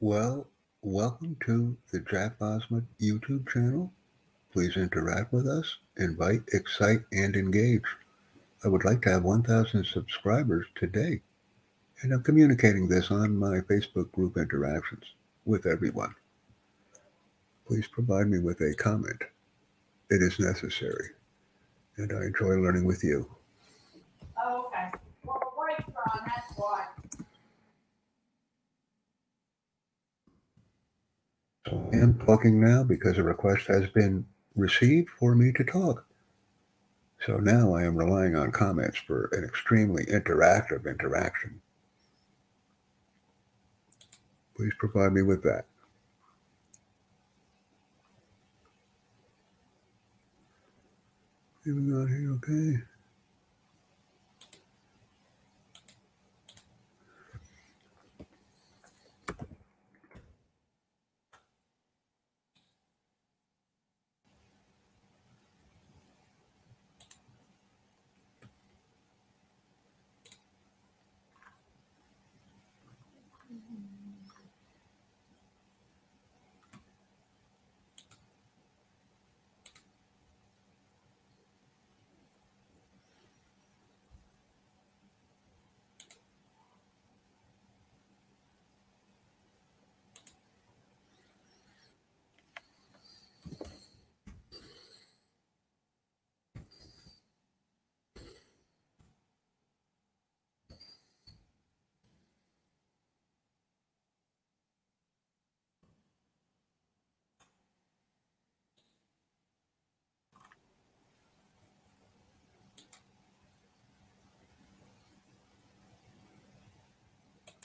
Well, welcome to the Jack Bosma YouTube channel. Please interact with us, invite, excite, and engage. I would like to have 1,000 subscribers today, and I'm communicating this on my Facebook group interactions with everyone. Please provide me with a comment. It is necessary, and I enjoy learning with you. Oh, okay. Well, the brakes are on, that's why. So I am talking now because a request has been received for me to talk. So now I am relying on comments for an extremely interactive interaction. Please provide me with that. We go here, okay.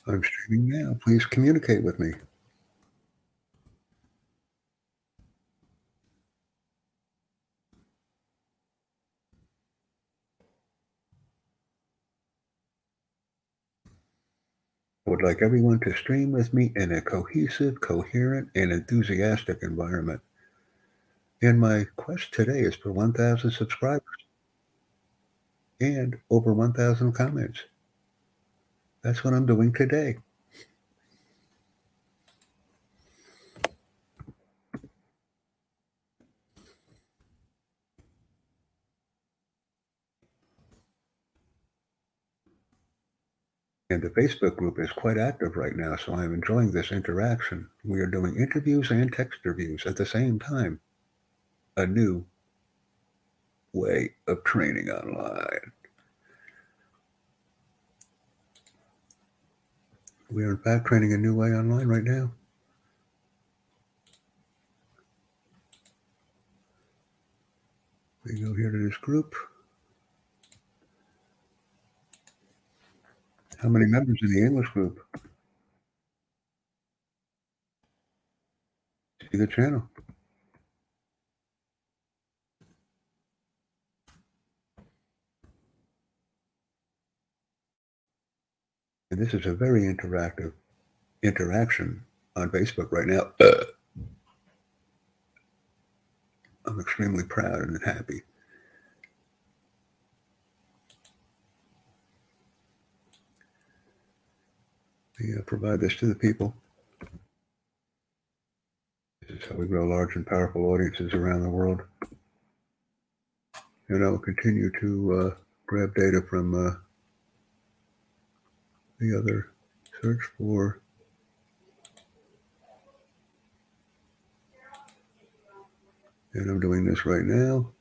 I'm streaming now. Please communicate with me. I would like everyone to stream with me in a cohesive, coherent, and enthusiastic environment. And my quest today is for 1,000 subscribers and over 1,000 comments. That's what I'm doing today. And the Facebook group is quite active right now, so I'm enjoying this interaction. We are doing interviews and text reviews at the same time. A new way of training online. We are in fact training a new way online right now. We go here to this group. How many members in the English group? See the channel. And this is a very interactive interaction on Facebook right now. Uh, I'm extremely proud and happy. We uh, provide this to the people. This is how we grow large and powerful audiences around the world. And I will continue to uh, grab data from uh, the other search for. And I'm doing this right now.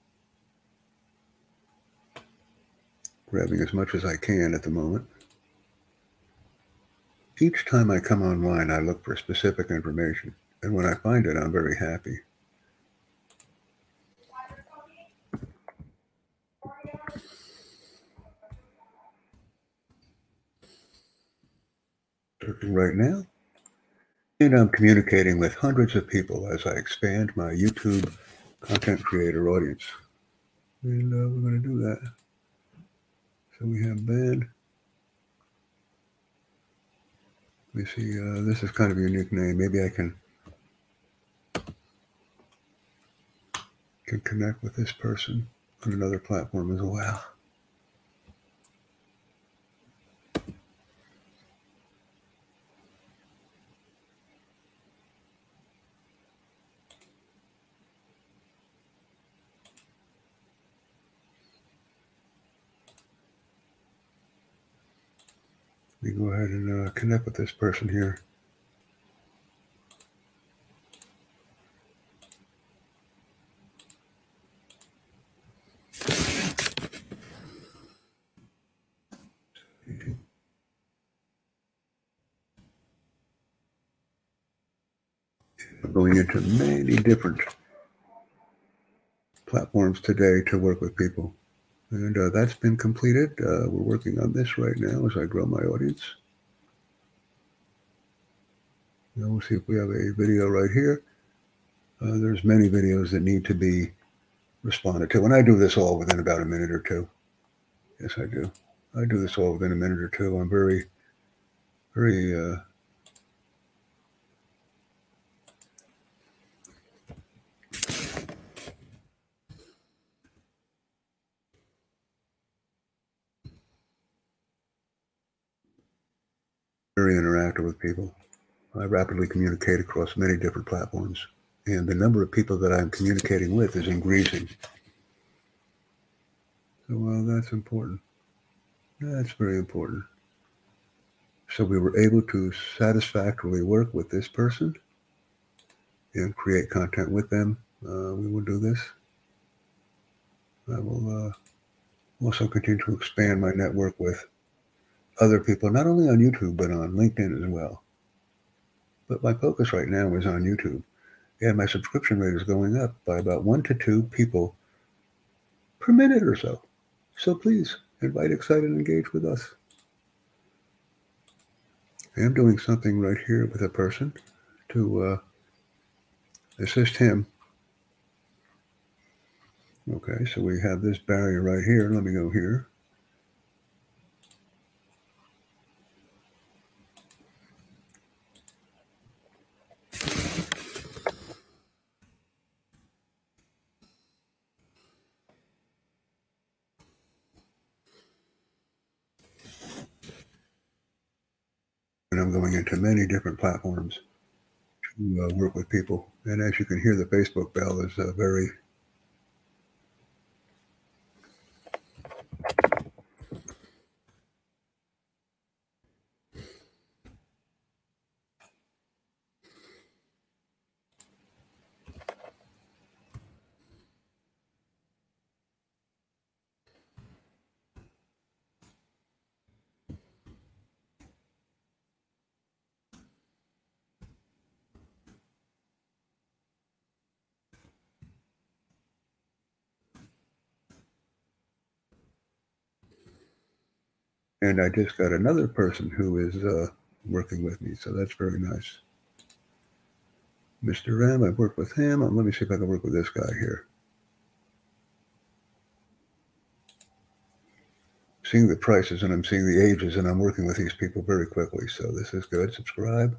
Grabbing as much as I can at the moment. Each time I come online I look for specific information. And when I find it I'm very happy right now. And I'm communicating with hundreds of people as I expand my YouTube content creator audience. And uh, we're going to do that. So we have Ben. Let me see. Uh, this is kind of a unique name. Maybe I can can connect with this person on another platform as well. Let me go ahead and uh, connect with this person here. going into many different platforms today to work with people. And uh, that's been completed. Uh, we're working on this right now as I grow my audience. Now we'll see if we have a video right here. Uh, there's many videos that need to be responded to. And I do this all within about a minute or two. Yes, I do. I do this all within a minute or two. I'm very, very very interactive with people. I rapidly communicate across many different platforms, and the number of people that I'm communicating with is increasing. So, well, that's important. That's very important. So, we were able to satisfactorily work with this person and create content with them. Uh, we will do this. I will uh, also continue to expand my network with other people, not only on YouTube, but on LinkedIn as well. But my focus right now is on YouTube. And my subscription rate is going up by about one to two people per minute or so. So please invite, excite, and engage with us. I am doing something right here with a person to uh, assist him. Okay, so we have this barrier right here. Let me go here. I'm going into many different platforms to uh, work with people. And as you can hear, the Facebook bell is uh, very And I just got another person who is uh, working with me, so that's very nice. Mr. Ram, I've worked with him. Let me see if I can work with this guy here. Seeing the prices and I'm seeing the ages and I'm working with these people very quickly. So this is good. Subscribe.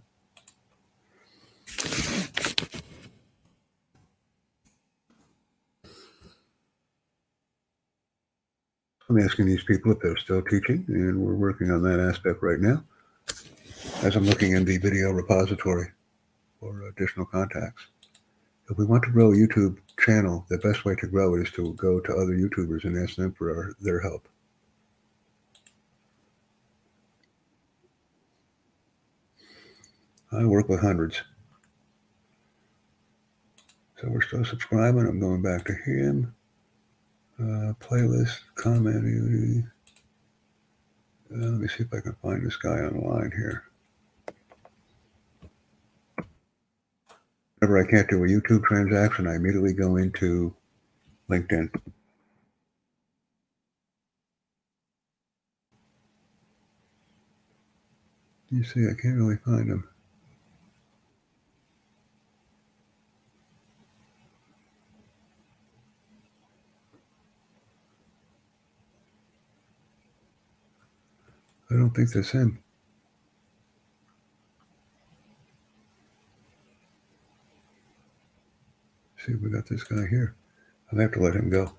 I'm asking these people if they're still teaching, and we're working on that aspect right now as I'm looking in the video repository for additional contacts. If we want to grow a YouTube channel, the best way to grow it is to go to other YouTubers and ask them for our, their help. I work with hundreds. So we're still subscribing. I'm going back to him. Uh, playlist, comment. Uh, let me see if I can find this guy online here. Whenever I can't do a YouTube transaction, I immediately go into LinkedIn. You see, I can't really find him. I don't think that's him. See, we got this guy here. I'll have to let him go.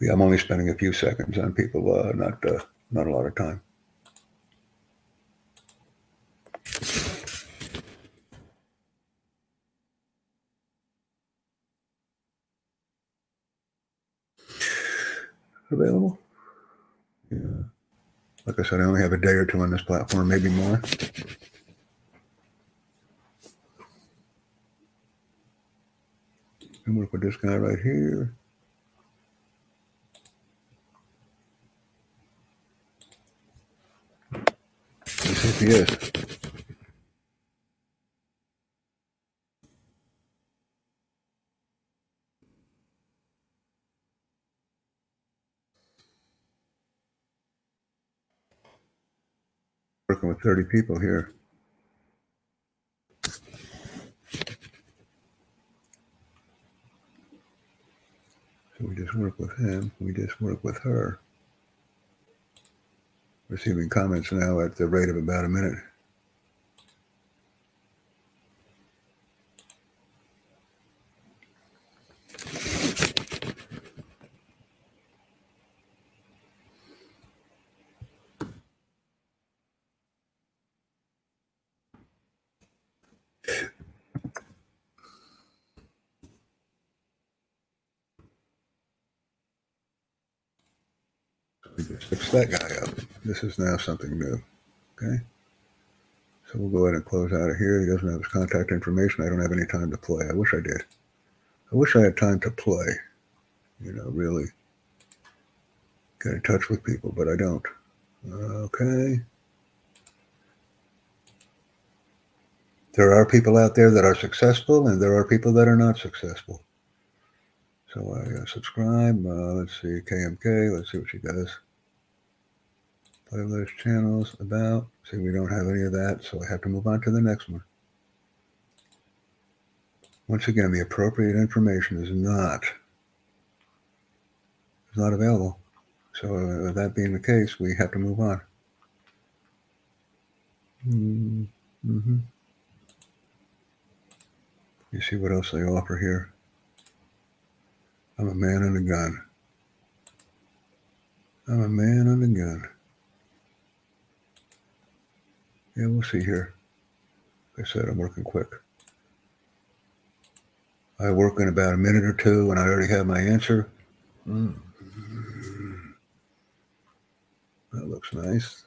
Yeah, I'm only spending a few seconds on people, uh, not uh, not a lot of time. Available? Yeah. Like I said, I only have a day or two on this platform, maybe more. I'm going to put this guy right here. Let's see if he is. Working with 30 people here. So we just work with him. We just work with her. Receiving comments now at the rate of about a minute. We just fix that guy up. This is now something new. Okay. So we'll go ahead and close out of here. He doesn't have his contact information. I don't have any time to play. I wish I did. I wish I had time to play. You know, really get in touch with people, but I don't. Okay. There are people out there that are successful, and there are people that are not successful. So I uh, subscribe. Uh, let's see, KMK. Let's see what she does. Playlist channels about. See, we don't have any of that, so I have to move on to the next one. Once again, the appropriate information is not is not available. So uh, that being the case, we have to move on. Mm-hmm. You see what else they offer here? I'm a man and a gun. I'm a man and a gun. Yeah, we'll see here. Like I said, I'm working quick. I work in about a minute or two and I already have my answer. Mm. That looks nice.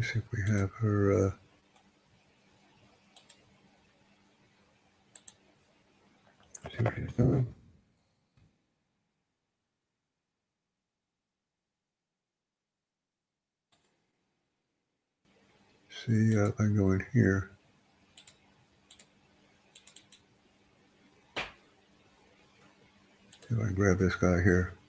Let's see if we have her. Uh, see what she's doing. See, uh, I go in here. If I grab this guy here.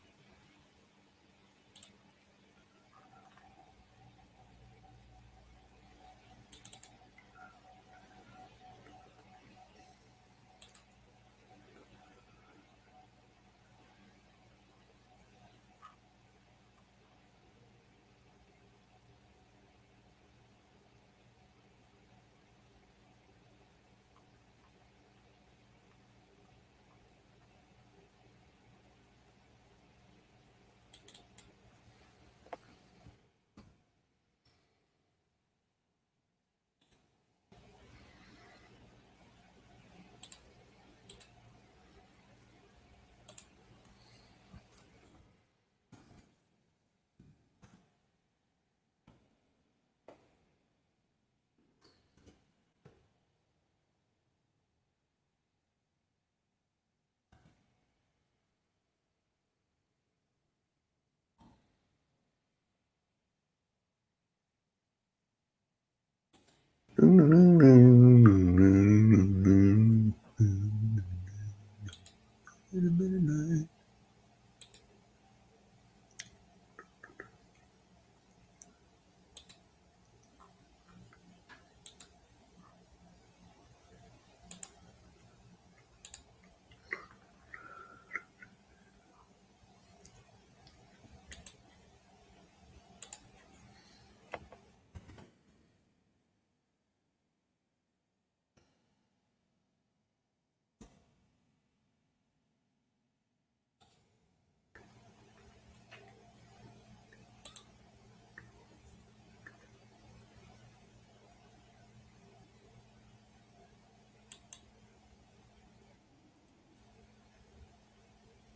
đúng đúng đúng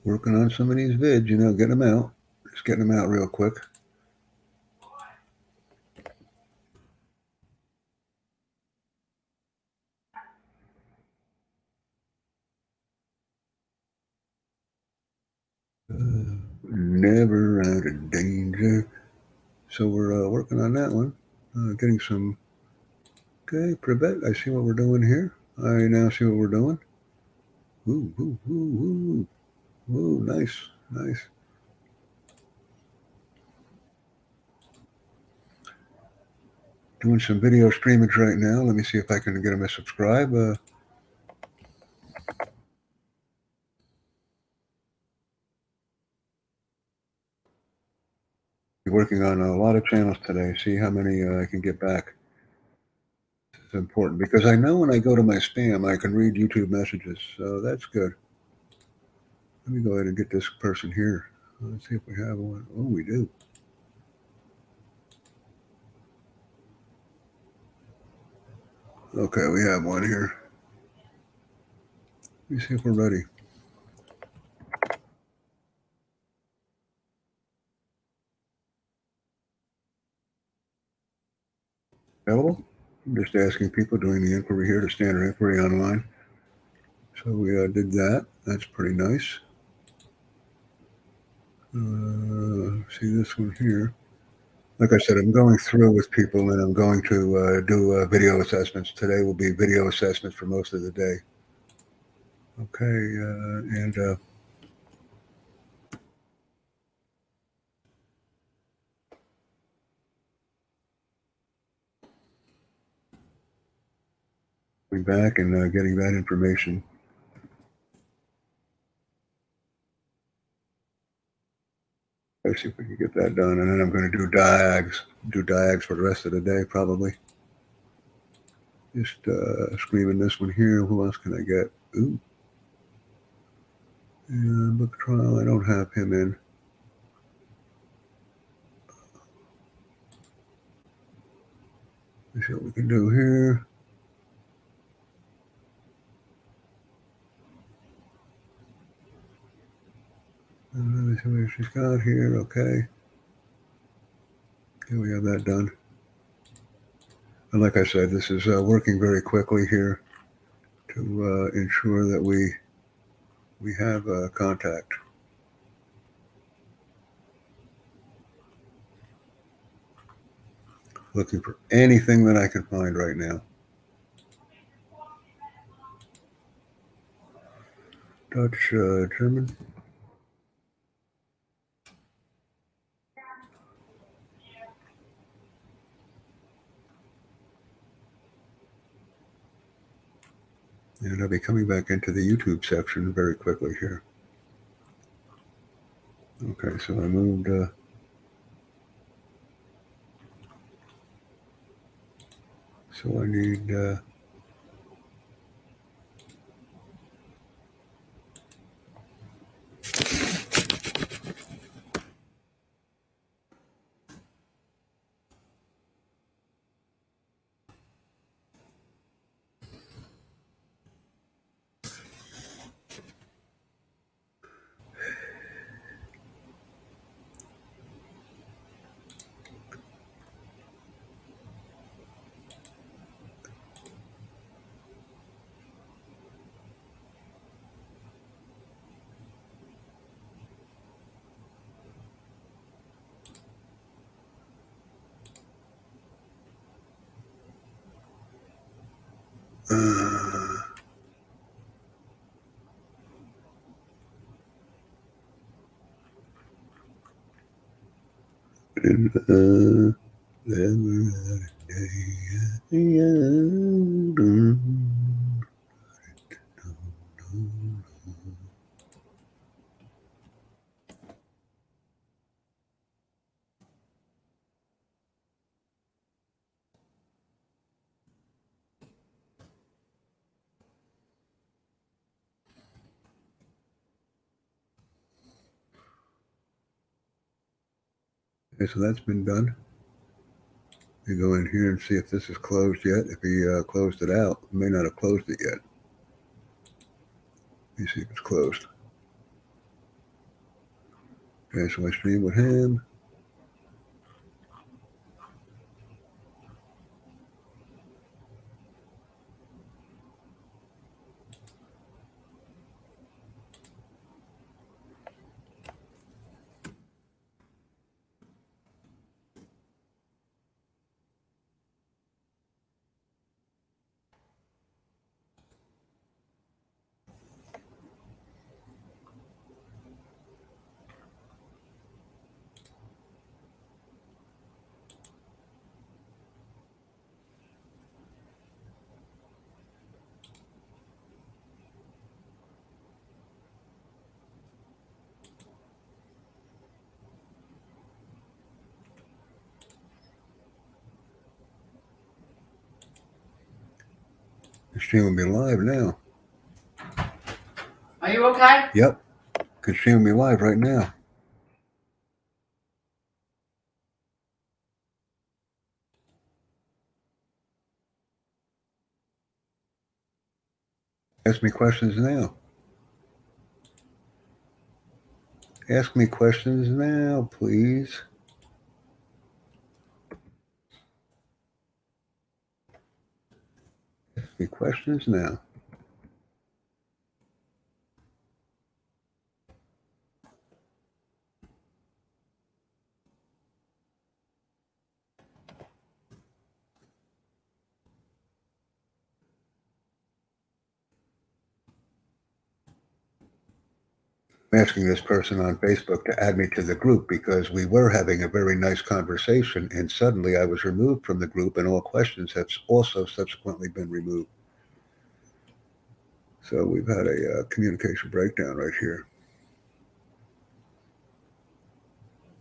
working on some of these vids, you know, getting them out. Just getting them out real quick. Uh, never out of danger. So we're uh, working on that one. Uh, getting some. Okay, Privet, I see what we're doing here. I now see what we're doing. Ooh, ooh, ooh, ooh. Ooh, nice, nice. Doing some video streamings right now. Let me see if I can get them to subscribe. Uh, working on a lot of channels today. See how many uh, I can get back. It's important because I know when I go to my spam, I can read YouTube messages. So that's good. Let me go ahead and get this person here. Let's see if we have one. Oh, we do. Okay, we have one here. Let me see if we're ready. Available? I'm just asking people doing the inquiry here to standard inquiry online. So we uh, did that. That's pretty nice. Uh, see this one here. Like I said, I'm going through with people and I'm going to uh, do uh, video assessments. Today will be video assessments for most of the day. Okay, uh, and uh, back and uh, getting that information. Let's see if we can get that done. And then I'm going to do diags, do diags for the rest of the day, probably. Just uh, screaming this one here. Who else can I get? Ooh. Yeah, book trial. I don't have him in. Let's see what we can do here. Let me see what she's got here. Okay. Okay, we have that done. And like I said, this is uh, working very quickly here to uh, ensure that we we have uh, contact. Looking for anything that I can find right now. Dutch, uh, German. And I'll be coming back into the YouTube section very quickly here. Okay, so I moved. Uh, so I need. Uh, äh, Okay, so that's been done. You go in here and see if this is closed yet. If he uh, closed it out, he may not have closed it yet. Let me see if it's closed. Okay, so I stream with him. Now. Are you okay? Yep. Can stream me live right now. Ask me questions now. Ask me questions now, please. Ask me questions now. Asking this person on Facebook to add me to the group because we were having a very nice conversation and suddenly I was removed from the group and all questions have also subsequently been removed. So we've had a uh, communication breakdown right here.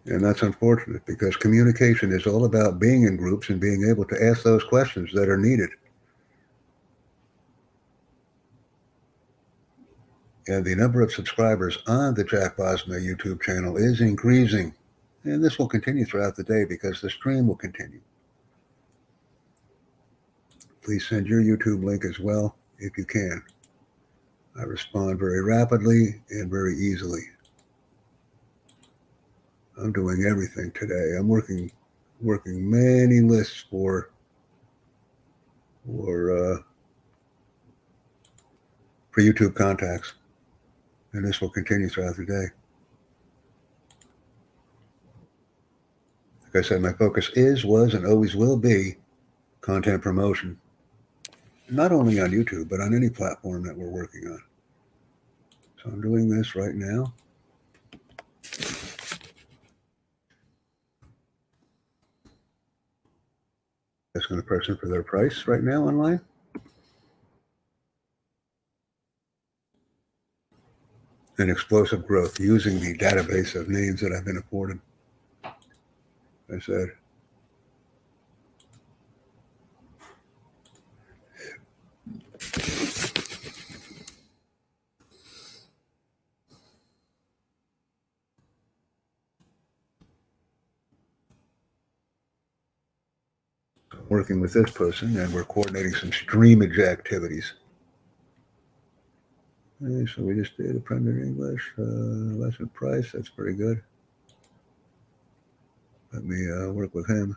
And that's unfortunate because communication is all about being in groups and being able to ask those questions that are needed. And the number of subscribers on the Jack Bosma YouTube channel is increasing. And this will continue throughout the day because the stream will continue. Please send your YouTube link as well if you can. I respond very rapidly and very easily. I'm doing everything today. I'm working working many lists for for uh, for YouTube contacts and this will continue throughout the day. Like I said, my focus is, was, and always will be content promotion, not only on YouTube, but on any platform that we're working on. So I'm doing this right now. Asking the person for their price right now online. And explosive growth using the database of names that I've been afforded. I said, working with this person and we're coordinating some streamage activities. Okay, so we just did a Premier English uh, lesson price. That's pretty good. Let me uh, work with him.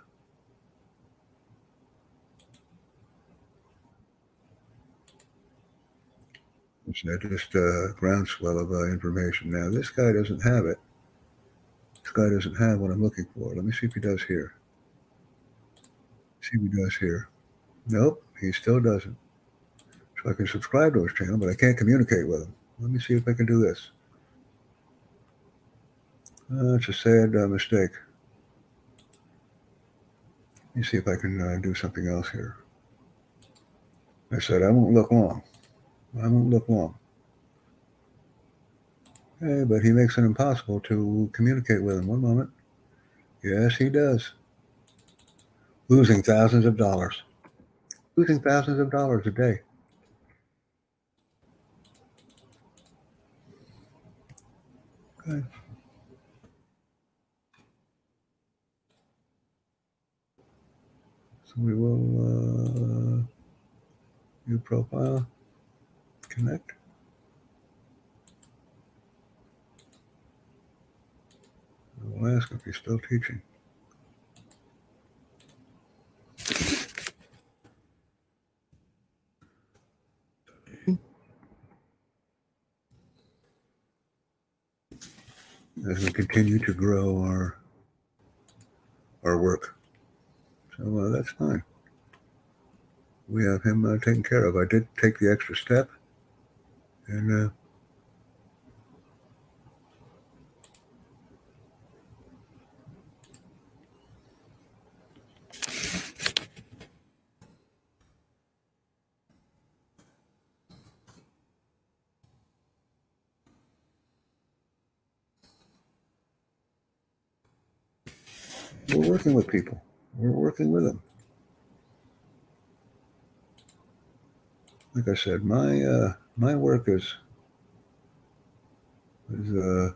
It's just a groundswell of uh, information. Now, this guy doesn't have it. This guy doesn't have what I'm looking for. Let me see if he does here. See if he does here. Nope, he still doesn't. So I can subscribe to his channel, but I can't communicate with him. Let me see if I can do this. Uh, it's a sad uh, mistake. Let me see if I can uh, do something else here. I said, I won't look long. I won't look long. Hey, but he makes it impossible to communicate with him. One moment. Yes, he does. Losing thousands of dollars. Losing thousands of dollars a day. Okay. So we will uh, view profile, connect. We'll ask if he's still teaching. As we continue to grow our our work. So uh, that's fine. We have him uh, taken care of. I did take the extra step and uh, we're working with people. We're working with them. Like I said, my uh, my work is is uh,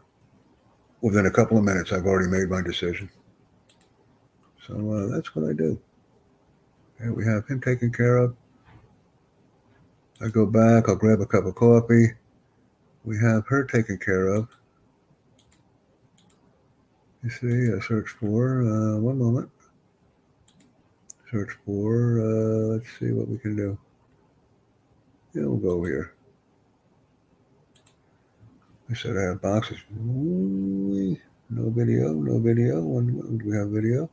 within a couple of minutes. I've already made my decision. So uh, that's what I do. And we have him taken care of. I go back. I'll grab a cup of coffee. We have her taken care of. You see, search for, uh, one moment. Search for, uh, let's see what we can do. Yeah, we'll go here. I said I have boxes. Ooh, no video, no video. When do we have video?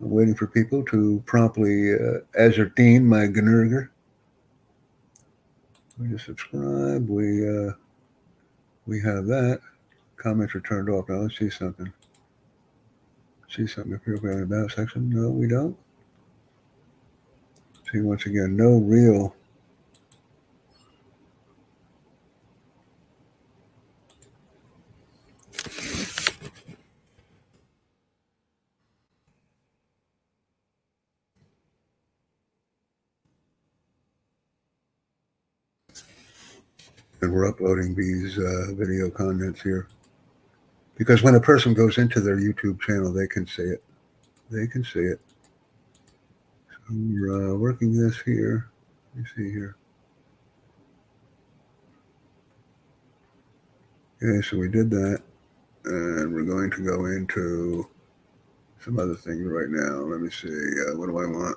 I'm waiting for people to promptly uh, ascertain my Gnurger. We just subscribe. We uh, we have that. Comments are turned off. Now let's see something. See something here in the about section. No, we don't. See once again, no real and we're uploading these uh, video contents here because when a person goes into their YouTube channel, they can see it. They can see it. So we're uh, working this here. Let me see here. Okay, so we did that, and we're going to go into some other things right now. Let me see. Uh, what do I want?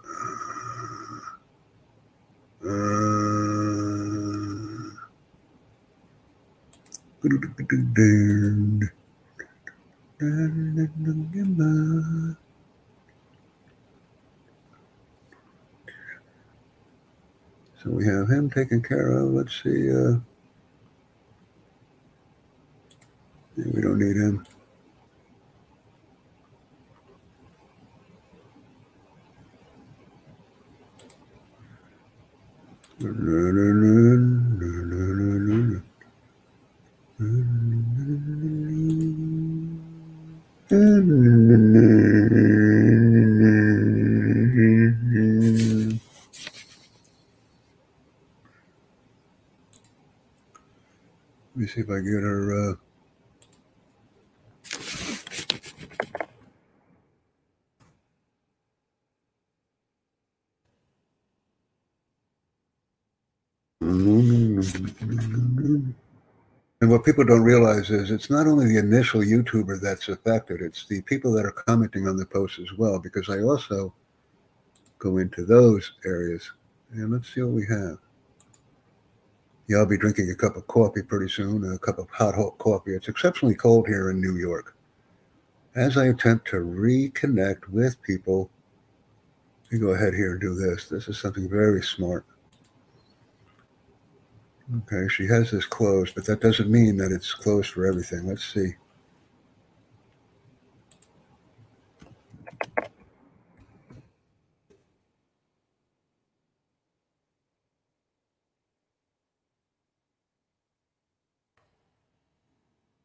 Uh, So we have him taken care of. Let's see. Uh, yeah, we don't need him. Let me see if I get her. Uh, what people don't realize is it's not only the initial YouTuber that's affected, it's the people that are commenting on the post as well, because I also go into those areas. And let's see what we have. Yeah, I'll be drinking a cup of coffee pretty soon, a cup of hot, hot coffee. It's exceptionally cold here in New York. As I attempt to reconnect with people, me go ahead here and do this. This is something very smart. Okay, she has this closed, but that doesn't mean that it's closed for everything. Let's see.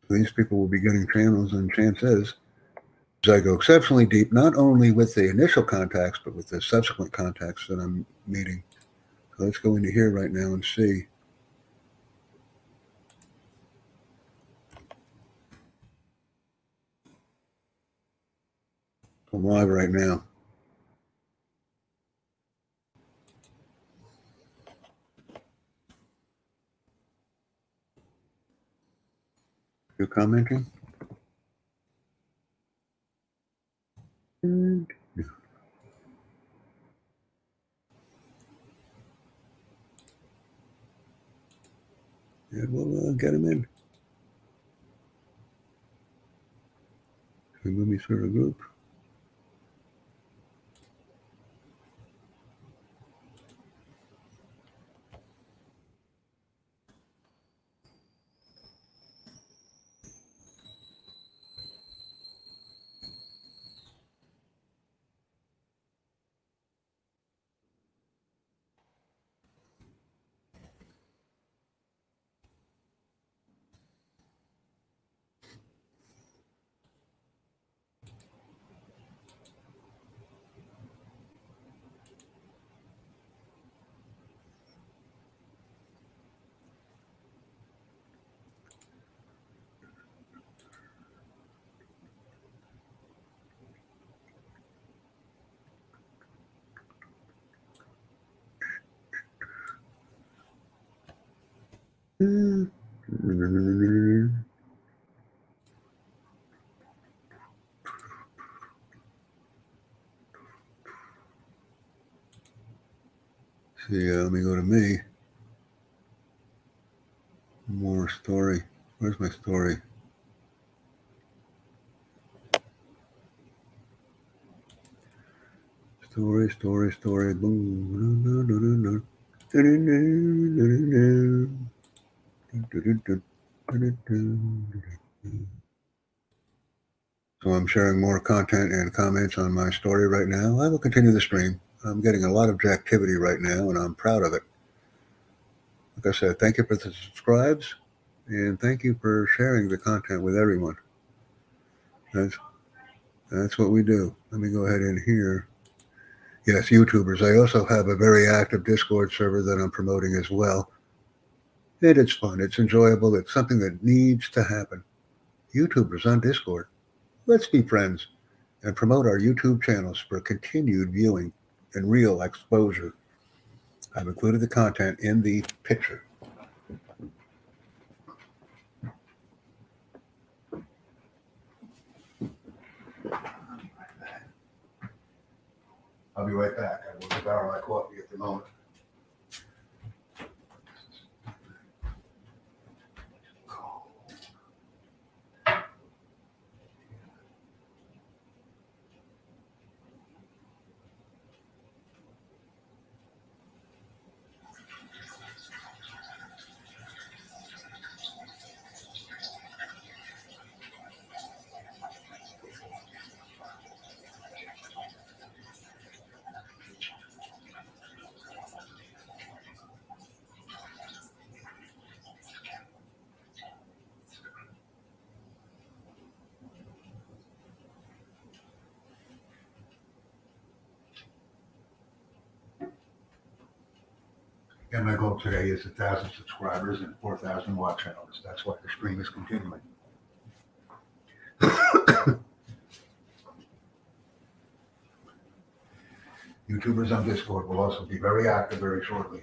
These people will be getting channels, and chance is, as I go exceptionally deep, not only with the initial contacts, but with the subsequent contacts that I'm meeting. So let's go into here right now and see. I'm live right now. You're commenting? And, yeah. We'll uh, get him in. Can we move me through the group? See, uh, let me go to me. More story. Where's my story? Story, story, story. Boom. So I'm sharing more content and comments on my story right now. I will continue the stream. I'm getting a lot of activity right now, and I'm proud of it. Like I said, thank you for the subscribes, and thank you for sharing the content with everyone. That's that's what we do. Let me go ahead in here. Yes, YouTubers. I also have a very active Discord server that I'm promoting as well. And it's fun. It's enjoyable. It's something that needs to happen. YouTubers on Discord. Let's be friends and promote our YouTube channels for continued viewing and real exposure. I've included the content in the picture. I'll be right back. I will devour my coffee at the moment. And my today is a thousand subscribers and four thousand watch hours. That's why the stream is continuing. YouTubers on Discord will also be very active very shortly.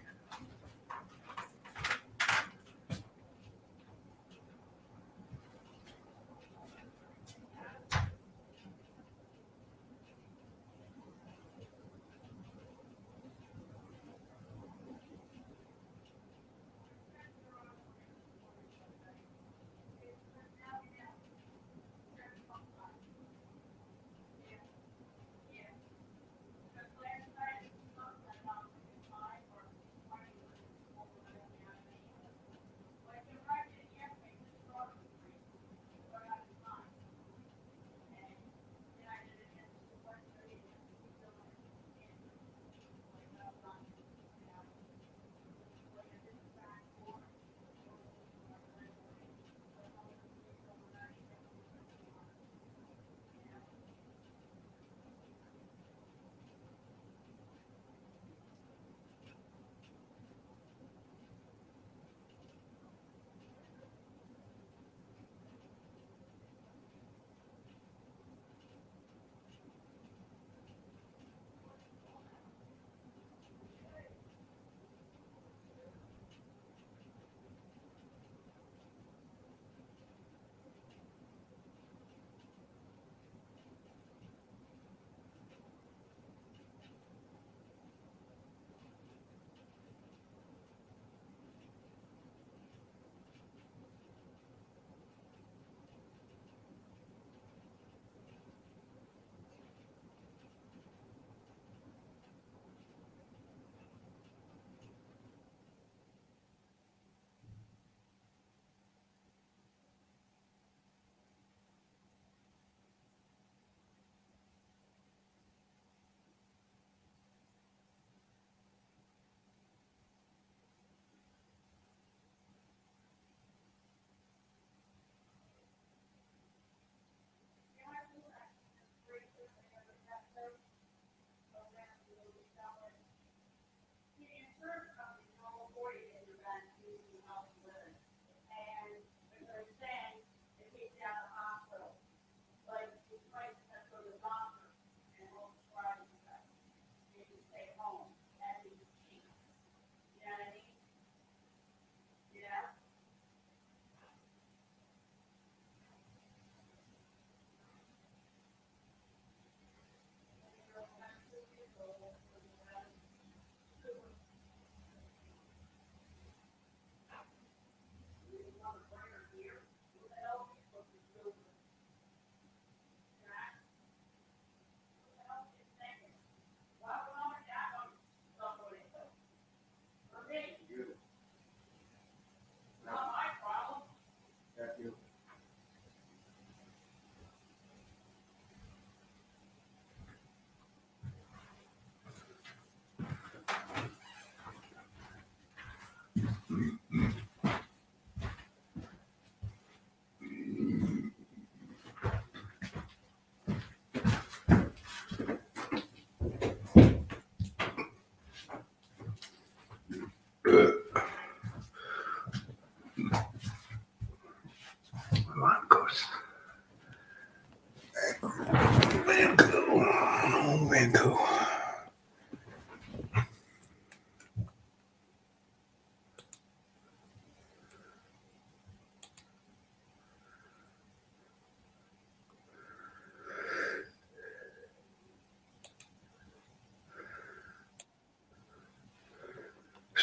Manco.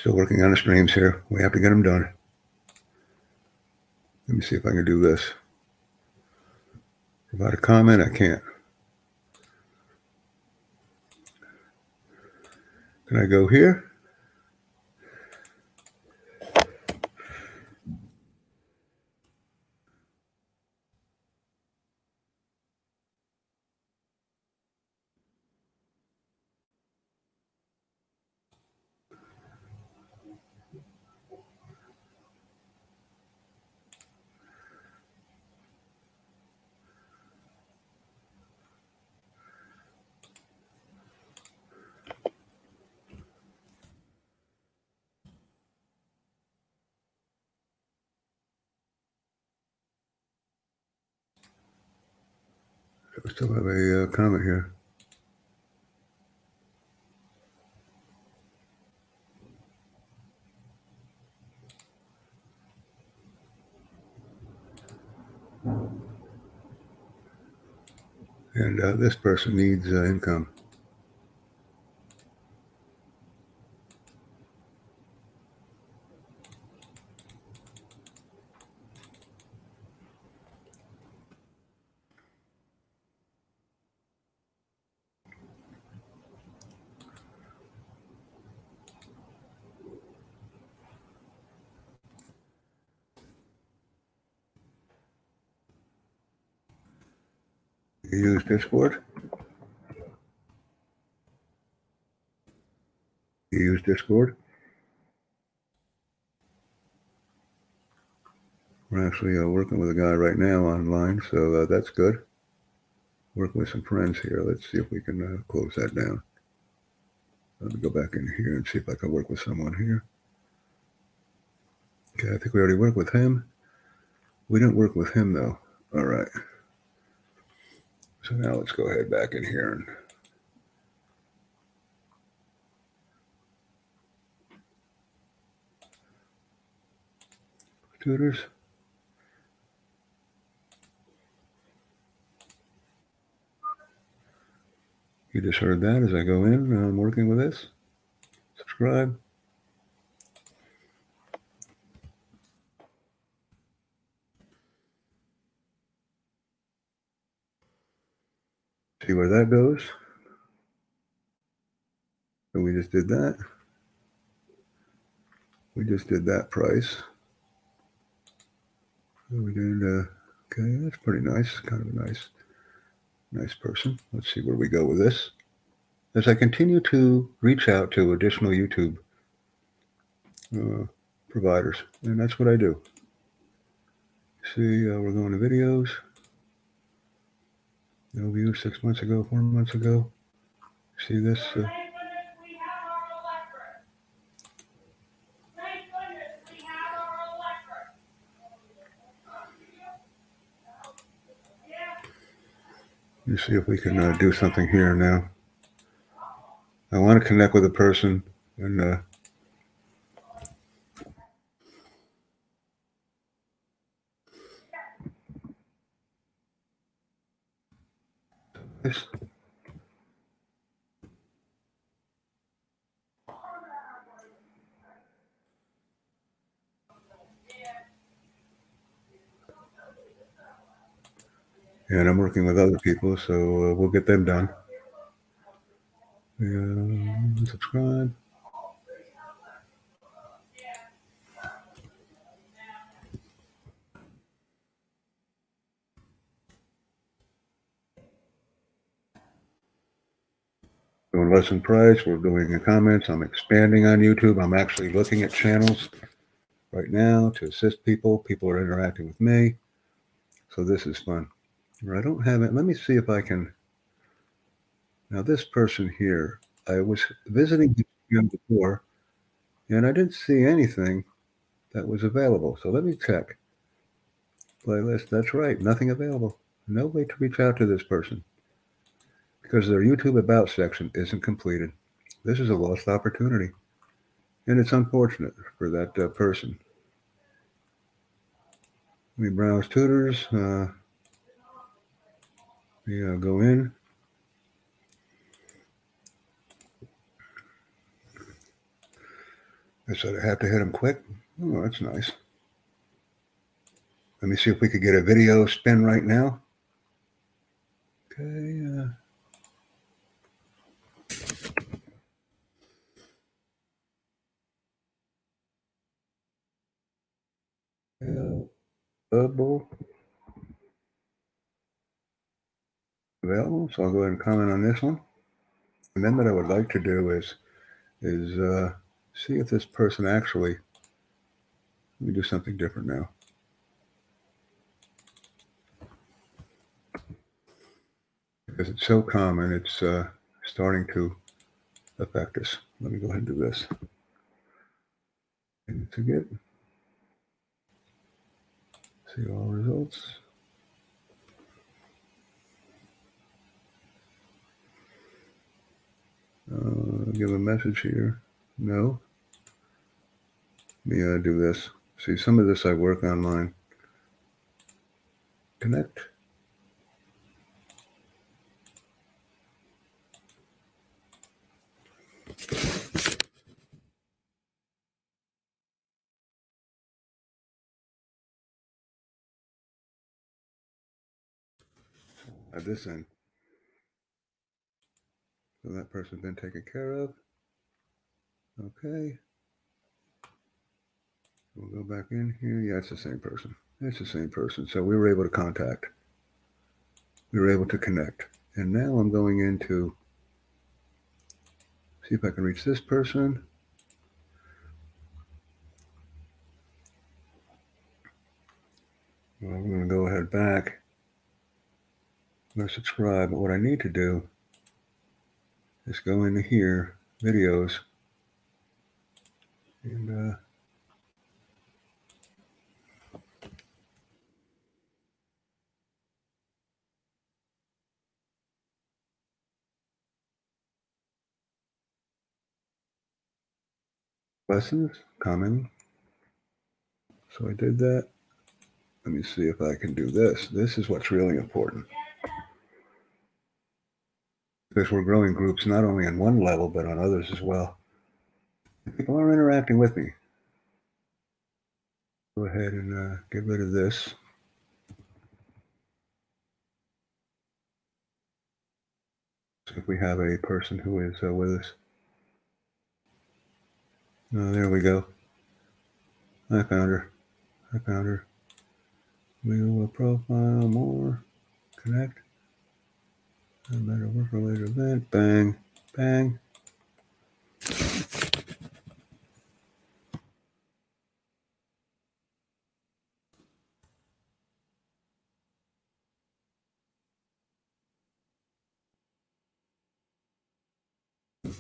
Still working on the streams here. We have to get them done. Let me see if I can do this. Provide a comment, I can't. Can I go here? We still have a uh, comment here. And uh, this person needs uh, income. You use Discord? You use Discord? We're actually uh, working with a guy right now online, so uh, that's good. Working with some friends here. Let's see if we can uh, close that down. Let me go back in here and see if I can work with someone here. Okay, I think we already worked with him. We didn't work with him though. All right. So now let's go ahead back in here and tutors. You just heard that as I go in. And I'm working with this. Subscribe. See where that goes. And we just did that. We just did that price. We did, uh, okay, that's pretty nice. Kind of nice, nice person. Let's see where we go with this. As I continue to reach out to additional YouTube uh, providers, and that's what I do. See, uh, we're going to videos. No view six months ago, four months ago. See this? Uh, Thank goodness we have our electric. Thank goodness we have our electric. Let's see if we can uh, do something here now. I want to connect with a person and uh, this. And I'm working with other people, so uh, we'll get them done. Yeah, subscribe. Doing lesson price. We're doing comments. I'm expanding on YouTube. I'm actually looking at channels right now to assist people. People are interacting with me. So this is fun. I don't have it. Let me see if I can. Now, this person here, I was visiting him before, And I didn't see anything that was available. So let me check. Playlist, that's right, nothing available. No way to reach out to this person because their YouTube About section isn't completed. This is a lost opportunity. And it's unfortunate for that uh, person. Let me browse tutors. Uh, we uh, go in. I said I have to hit him quick. Oh, that's nice. Let me see if we could get a video spin right now. Okay. Uh, available. Available. So I'll go ahead and comment on this one. And then what I would like to do is is uh, see if this person actually. Let me do something different now. Because it's so common, it's uh, starting to affect us. Let me go ahead and do this. And to get See all results. Uh, give a message here. No. Uh, do this. See, some of this I work online. Connect. at this end. So that person's been taken care of. Okay. We'll go back in here. Yeah, it's the same person. It's the same person. So we were able to contact. We were able to connect. And now I'm going into see if I can reach this person. Well, I'm going to go ahead back. I'm going to subscribe. But what I need to do is go into here, videos, and uh, lessons, coming. So I did that. Let me see if I can do this. This is what's really important because we're growing groups not only on one level but on others as well. People are interacting with me. Go ahead and uh, get rid of this. See if we have a person who is uh, with us. Oh, there we go. I found her. I found her. We will profile more. Connect. I better work related event. Bang. Bang.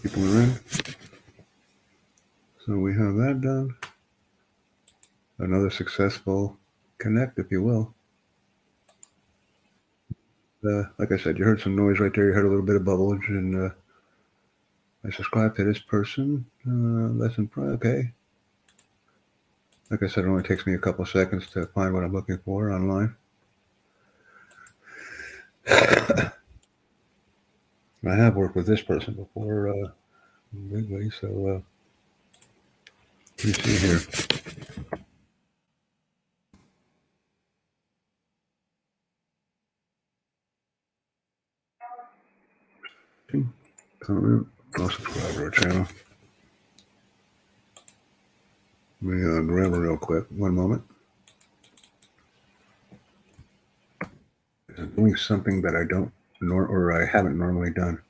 People are in. So we have that done. Another successful connect, if you will uh, like I said, you heard some noise right there. You heard a little bit of bubblage, and uh, I subscribe to this person. Uh, lesson, okay. Like I said, it only takes me a couple seconds to find what I'm looking for online. I have worked with this person before, uh, so uh, let me see here. Comment, or subscribe to our channel. Let me uh, grab it real quick. One moment. I'm doing something that I don't nor or I haven't normally done.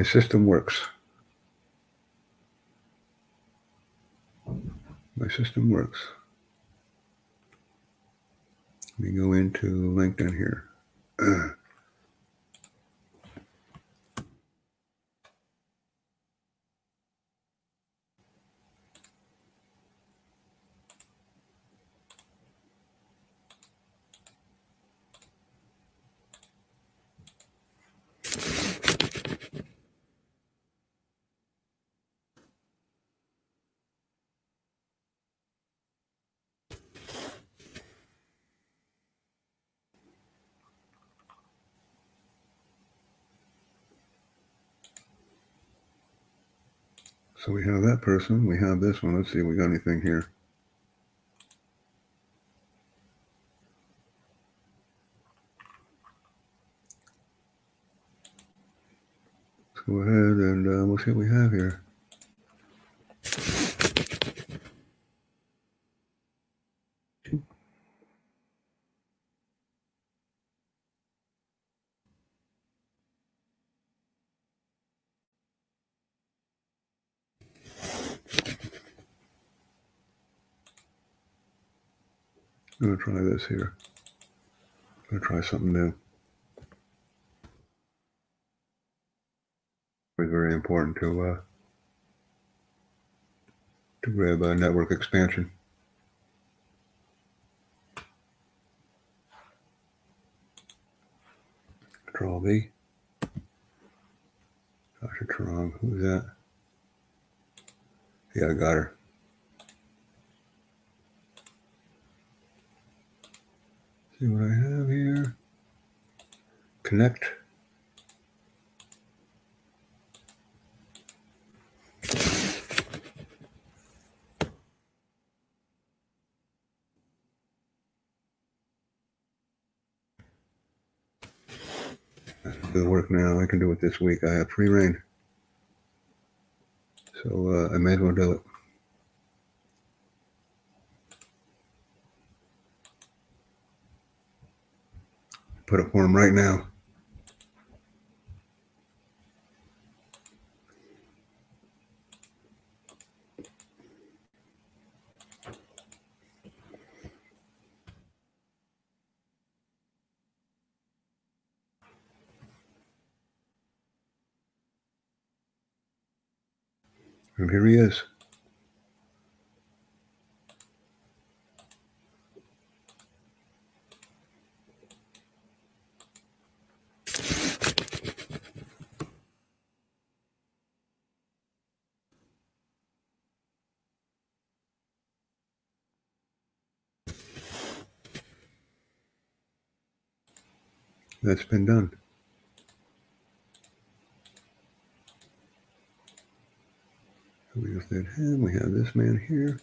My system works. My system works. Let me go into LinkedIn here. So we have person. We have this one. Let's see if we got anything here. Let's go ahead and uh, we'll see what we have here. I'm gonna try this here. I'm gonna try something new. It's very important to uh, to grab a network expansion. Control V. Dr. Trong, who's that? Yeah, I got her. See what I have here. Connect. The work now. I can do it this week. I have free reign. So uh, I may as well do it. Put it for him right now. And here he is. That's been done. We just did him. We have this man here.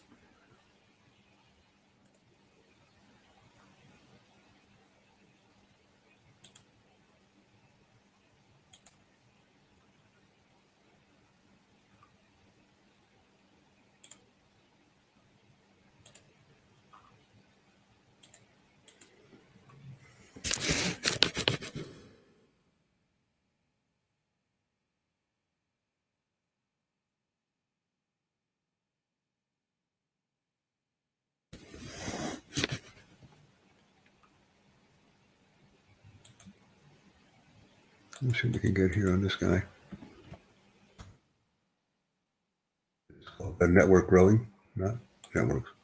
Let's see what we can get here on this guy. It's called a network growing, networks. Okay.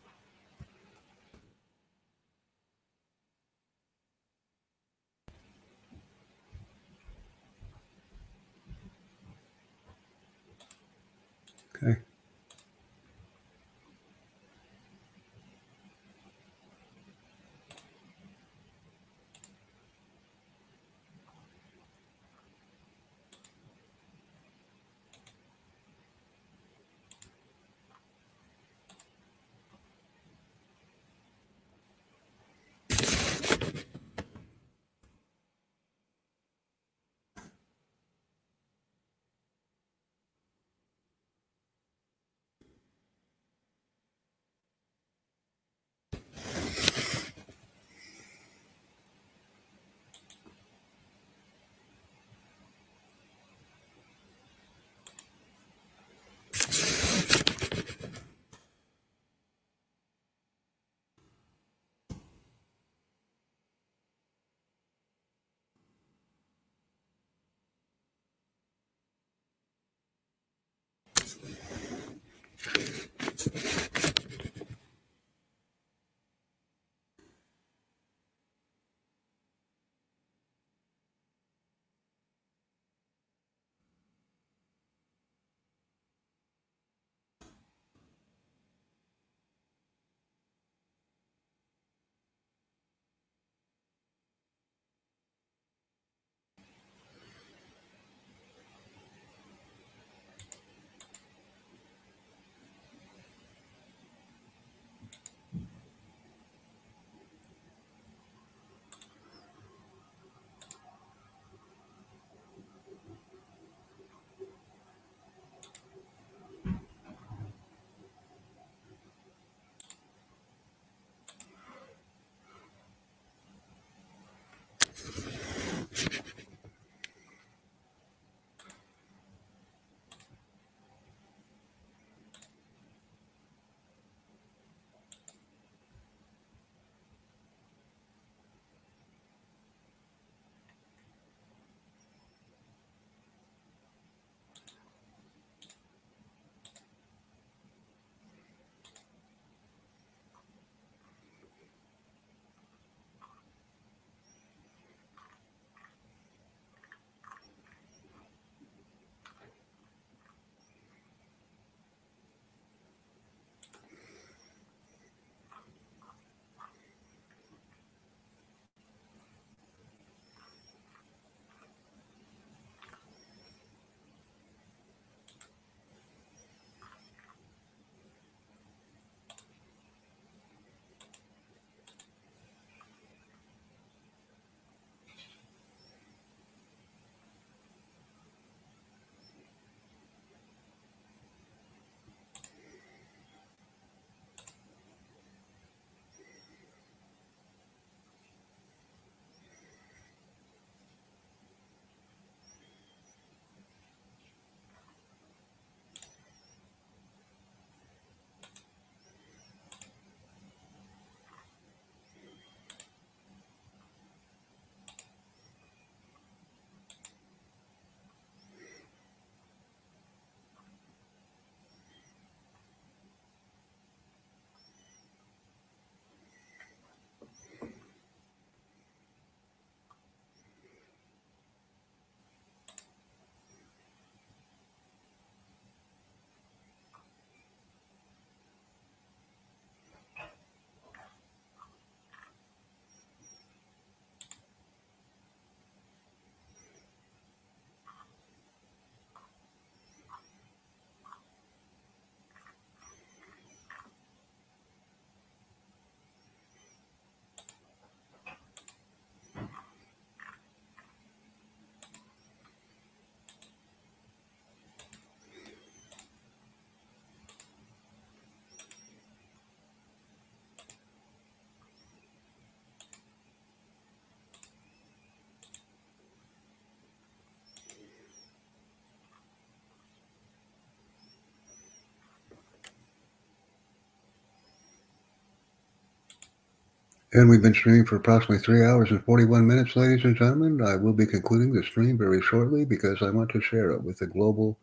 And we've been streaming for approximately three hours and 41 minutes, ladies and gentlemen. I will be concluding the stream very shortly because I want to share it with the global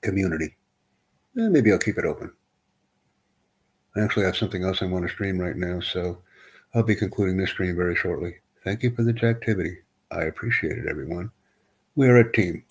community. And maybe I'll keep it open. I actually have something else I want to stream right now, so I'll be concluding this stream very shortly. Thank you for the activity. I appreciate it, everyone. We are a team.